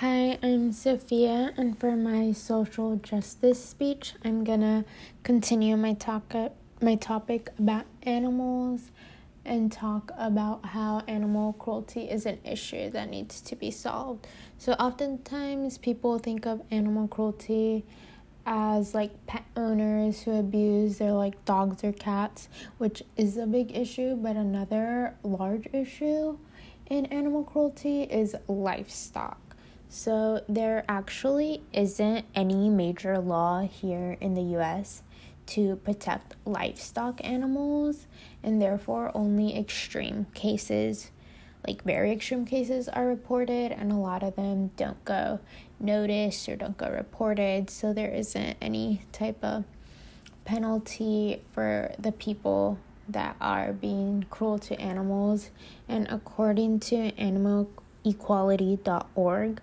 Hi, I'm Sophia, and for my social justice speech, I'm gonna continue my talk my topic about animals and talk about how animal cruelty is an issue that needs to be solved. So, oftentimes, people think of animal cruelty as like pet owners who abuse their like dogs or cats, which is a big issue, but another large issue in animal cruelty is livestock. So, there actually isn't any major law here in the US to protect livestock animals, and therefore, only extreme cases, like very extreme cases, are reported, and a lot of them don't go noticed or don't go reported. So, there isn't any type of penalty for the people that are being cruel to animals. And according to animalequality.org,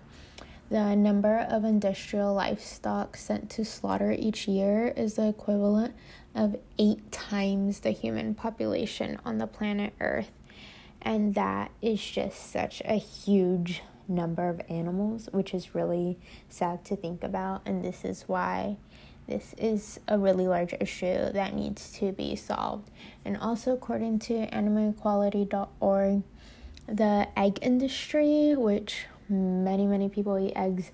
the number of industrial livestock sent to slaughter each year is the equivalent of eight times the human population on the planet Earth. And that is just such a huge number of animals, which is really sad to think about. And this is why this is a really large issue that needs to be solved. And also, according to animalequality.org, the egg industry, which many, many people eat eggs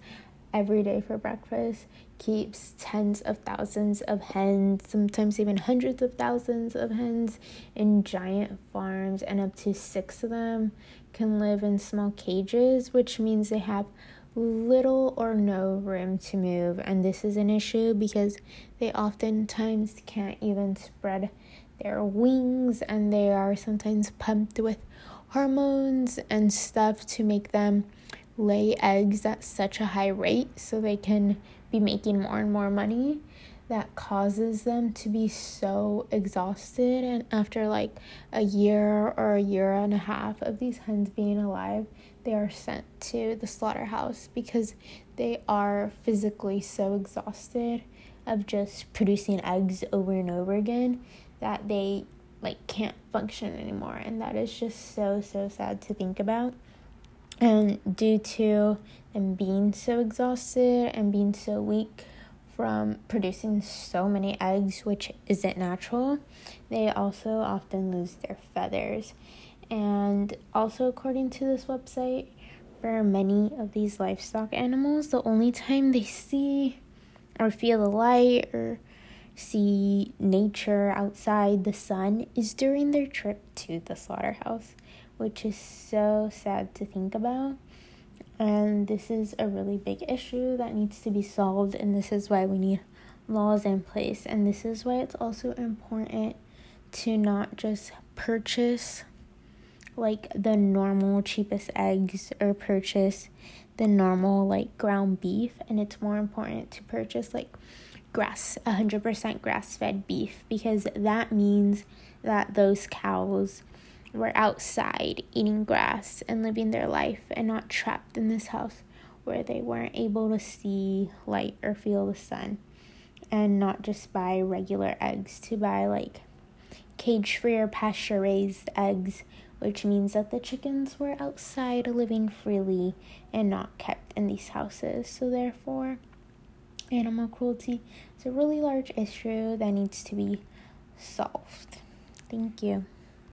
every day for breakfast, keeps tens of thousands of hens, sometimes even hundreds of thousands of hens in giant farms, and up to six of them can live in small cages, which means they have little or no room to move. And this is an issue because they oftentimes can't even spread their wings, and they are sometimes pumped with hormones and stuff to make them lay eggs at such a high rate so they can be making more and more money that causes them to be so exhausted. And after like a year or a year and a half of these hens being alive they are sent to the slaughterhouse because they are physically so exhausted of just producing eggs over and over again that they like can't function anymore and that is just so so sad to think about and due to them being so exhausted and being so weak from producing so many eggs, which isn't natural, they also often lose their feathers. And also, according to this website, for many of these livestock animals, the only time they see or feel the light or see nature outside the sun is during their trip to the slaughterhouse which is so sad to think about. And this is a really big issue that needs to be solved, and this is why we need laws in place. And this is why it's also important to not just purchase like the normal cheapest eggs or purchase the normal like ground beef and it's more important to purchase like grass 100% grass fed beef because that means that those cows were outside eating grass and living their life and not trapped in this house where they weren't able to see light or feel the sun and not just buy regular eggs to buy like cage free or pasture raised eggs which means that the chickens were outside living freely and not kept in these houses. So therefore animal cruelty. Is a really large issue that needs to be solved. Thank you